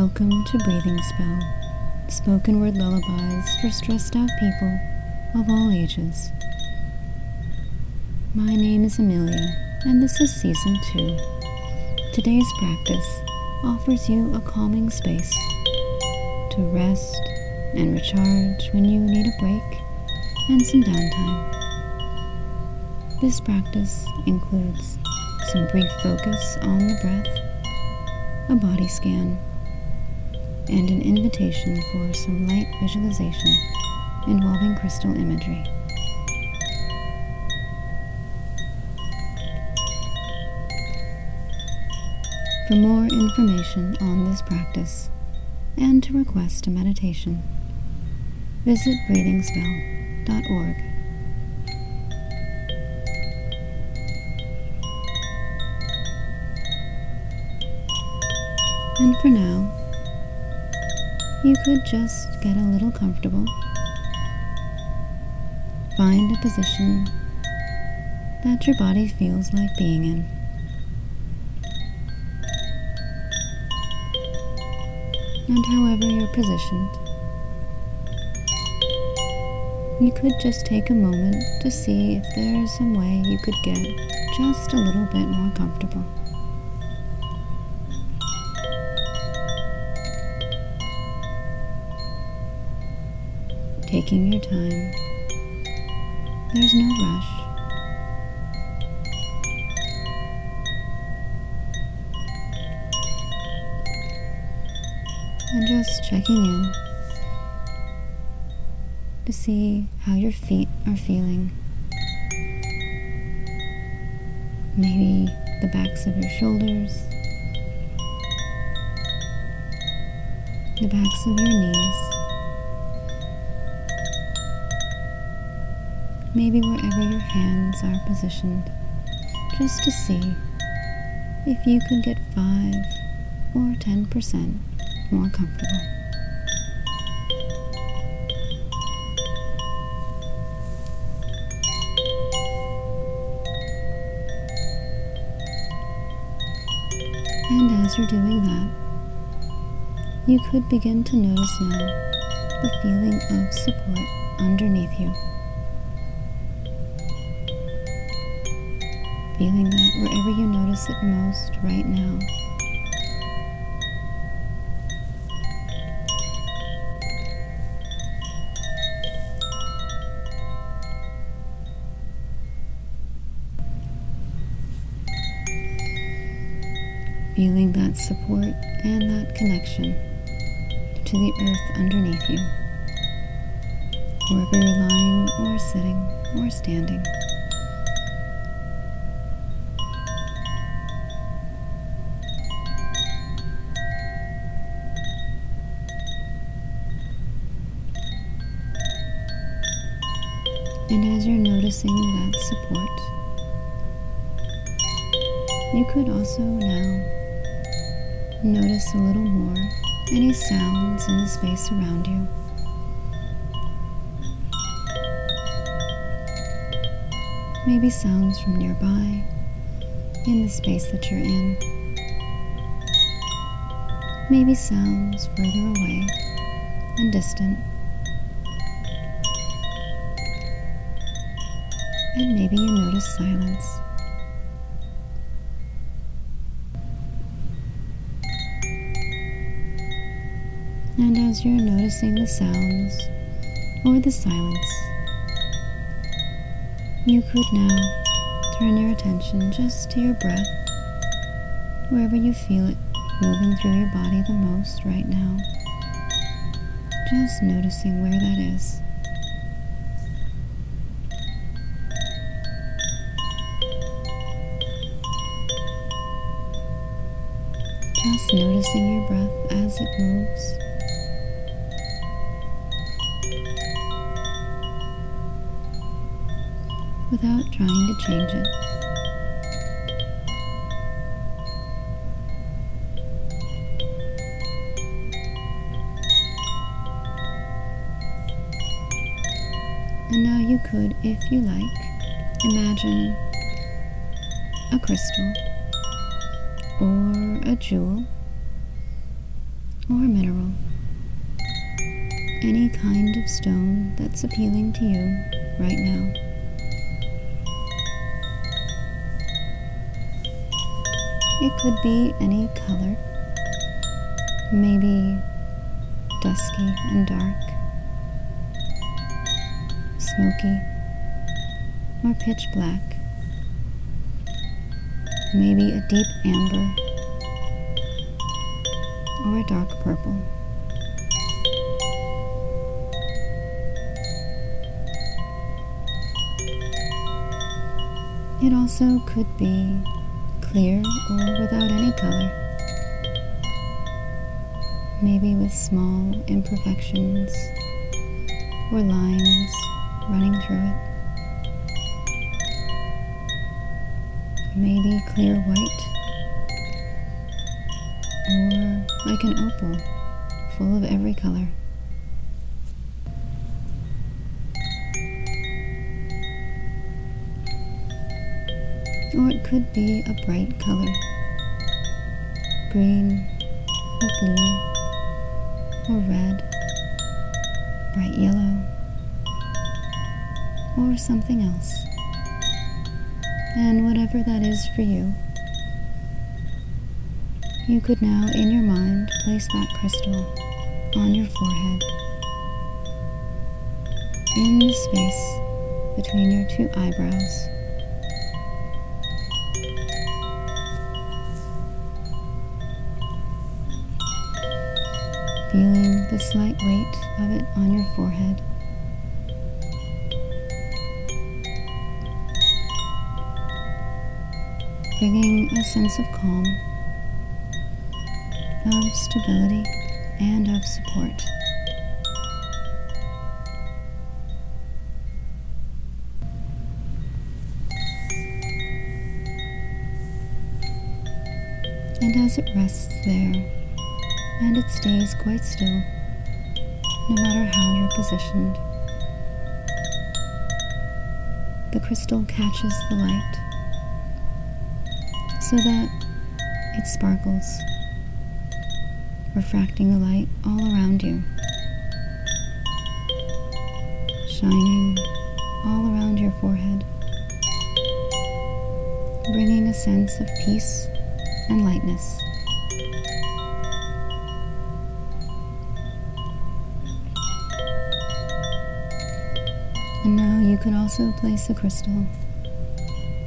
Welcome to Breathing Spell, spoken word lullabies for stressed out people of all ages. My name is Amelia, and this is Season 2. Today's practice offers you a calming space to rest and recharge when you need a break and some downtime. This practice includes some brief focus on the breath, a body scan, and an invitation for some light visualization involving crystal imagery. For more information on this practice and to request a meditation, visit breathingspell.org. And for now, you could just get a little comfortable. Find a position that your body feels like being in. And however you're positioned, you could just take a moment to see if there's some way you could get just a little bit more comfortable. Taking your time. There's no rush. And just checking in to see how your feet are feeling. Maybe the backs of your shoulders, the backs of your knees. Maybe wherever your hands are positioned, just to see if you could get 5 or 10% more comfortable. And as you're doing that, you could begin to notice now the feeling of support underneath you. Feeling that wherever you notice it most right now. Feeling that support and that connection to the earth underneath you, wherever you're lying or sitting or standing. And as you're noticing that support, you could also now notice a little more any sounds in the space around you. Maybe sounds from nearby, in the space that you're in. Maybe sounds further away and distant. And maybe you notice silence. And as you're noticing the sounds or the silence, you could now turn your attention just to your breath, wherever you feel it moving through your body the most right now. Just noticing where that is. Just noticing your breath as it moves. Without trying to change it. And now you could, if you like, imagine a crystal or a jewel or mineral. Any kind of stone that's appealing to you right now. It could be any color, maybe dusky and dark, smoky, or pitch black, maybe a deep amber or a dark purple. It also could be clear or without any color. Maybe with small imperfections or lines running through it. Maybe clear white or like an opal full of every color. or it could be a bright color green or blue or red, bright yellow, or something else. And whatever that is for you, you could now in your mind place that crystal on your forehead in the space between your two eyebrows. feeling the slight weight of it on your forehead. Bringing a sense of calm, of stability, and of support. And as it rests there, and it stays quite still, no matter how you're positioned. The crystal catches the light so that it sparkles, refracting the light all around you, shining all around your forehead, bringing a sense of peace and lightness. And now you can also place a crystal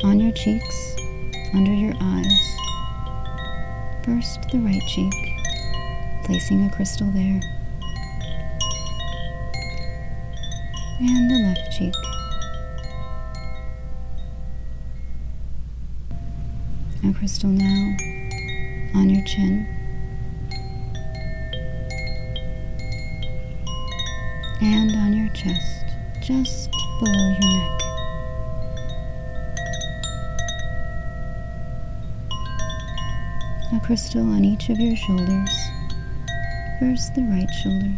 on your cheeks, under your eyes. First, the right cheek, placing a crystal there. And the left cheek. A crystal now on your chin. And on your chest just below your neck. A crystal on each of your shoulders. First the right shoulder,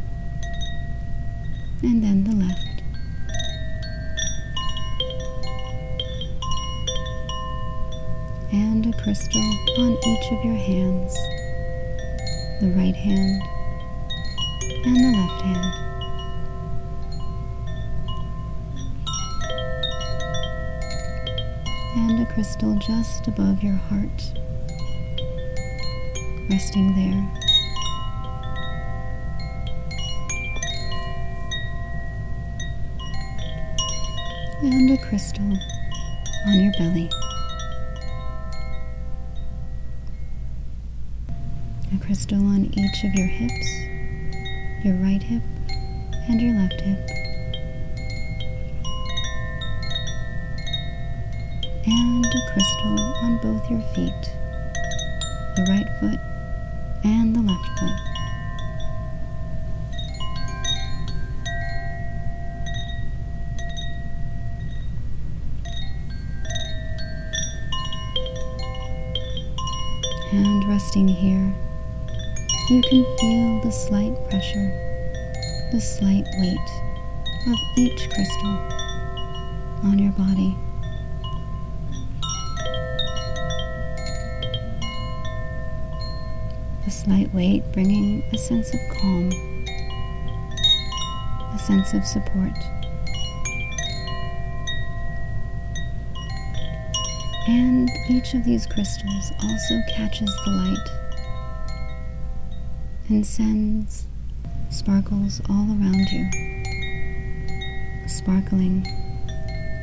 and then the left. And a crystal on each of your hands the right hand and the left hand. and a crystal just above your heart, resting there. And a crystal on your belly. A crystal on each of your hips, your right hip and your left hip. and a crystal on both your feet, the right foot and the left foot. And resting here, you can feel the slight pressure, the slight weight of each crystal on your body. this slight weight bringing a sense of calm, a sense of support. And each of these crystals also catches the light and sends sparkles all around you, sparkling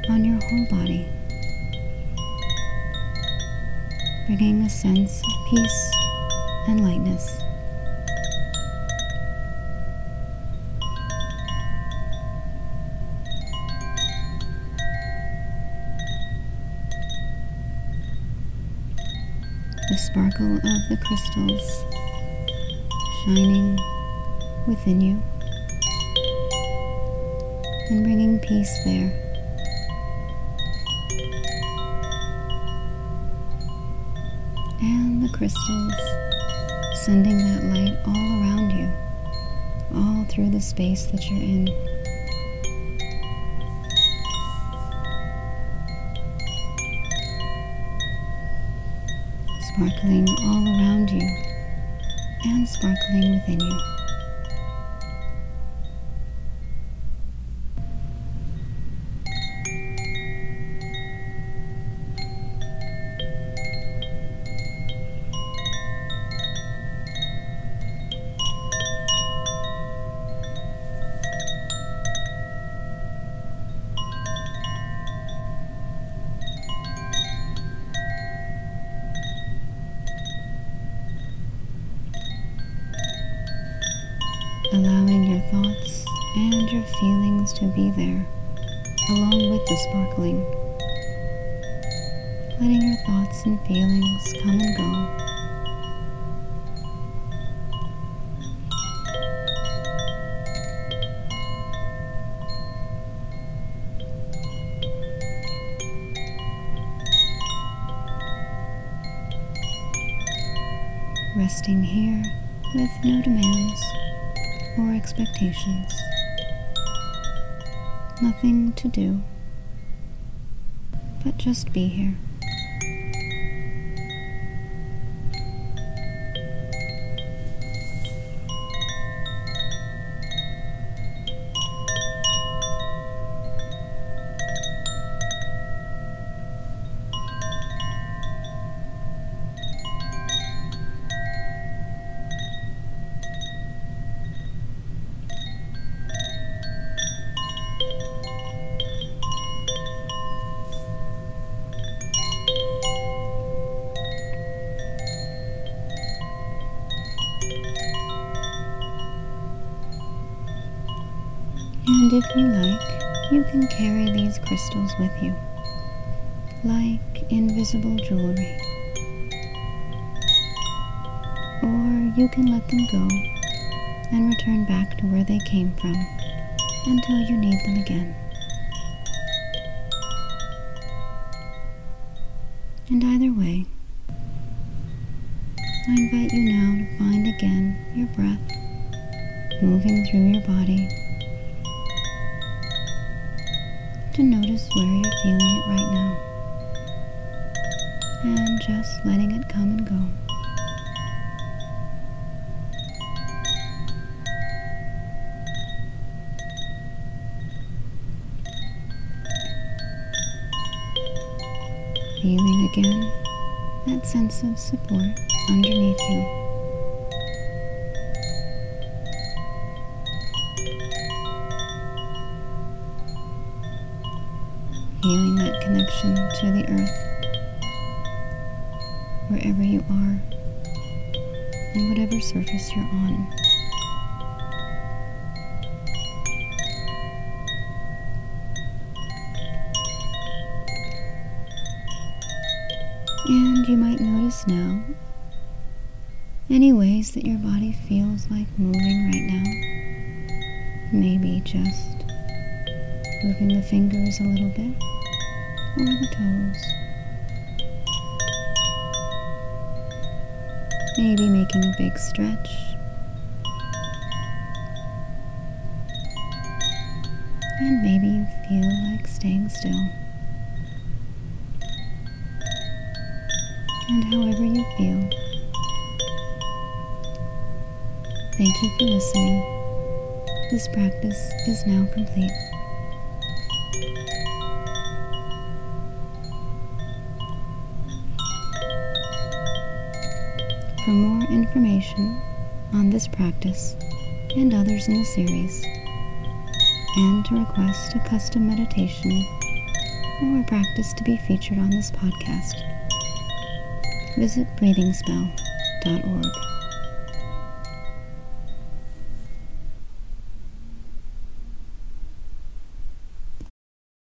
on your whole body, bringing a sense of peace and lightness. The sparkle of the crystals shining within you and bringing peace there. And the crystals sending that light all around you, all through the space that you're in. Sparkling all around you and sparkling within you. To be there, along with the sparkling. Letting your thoughts and feelings come and go. Resting here with no demands or expectations. Nothing to do, but just be here. If you like, you can carry these crystals with you, like invisible jewelry. Or you can let them go and return back to where they came from until you need them again. And either way, I invite you now to find again your breath moving through your body to notice where you're feeling it right now. And just letting it come and go. Feeling again that sense of support underneath you. Feeling that connection to the earth wherever you are and whatever surface you're on. And you might notice now any ways that your body feels like moving right now. Maybe just moving the fingers a little bit or the toes. Maybe making a big stretch. And maybe you feel like staying still. And however you feel, Thank you for listening. This practice is now complete. For more information on this practice and others in the series, and to request a custom meditation or a practice to be featured on this podcast, visit breathingspell.org.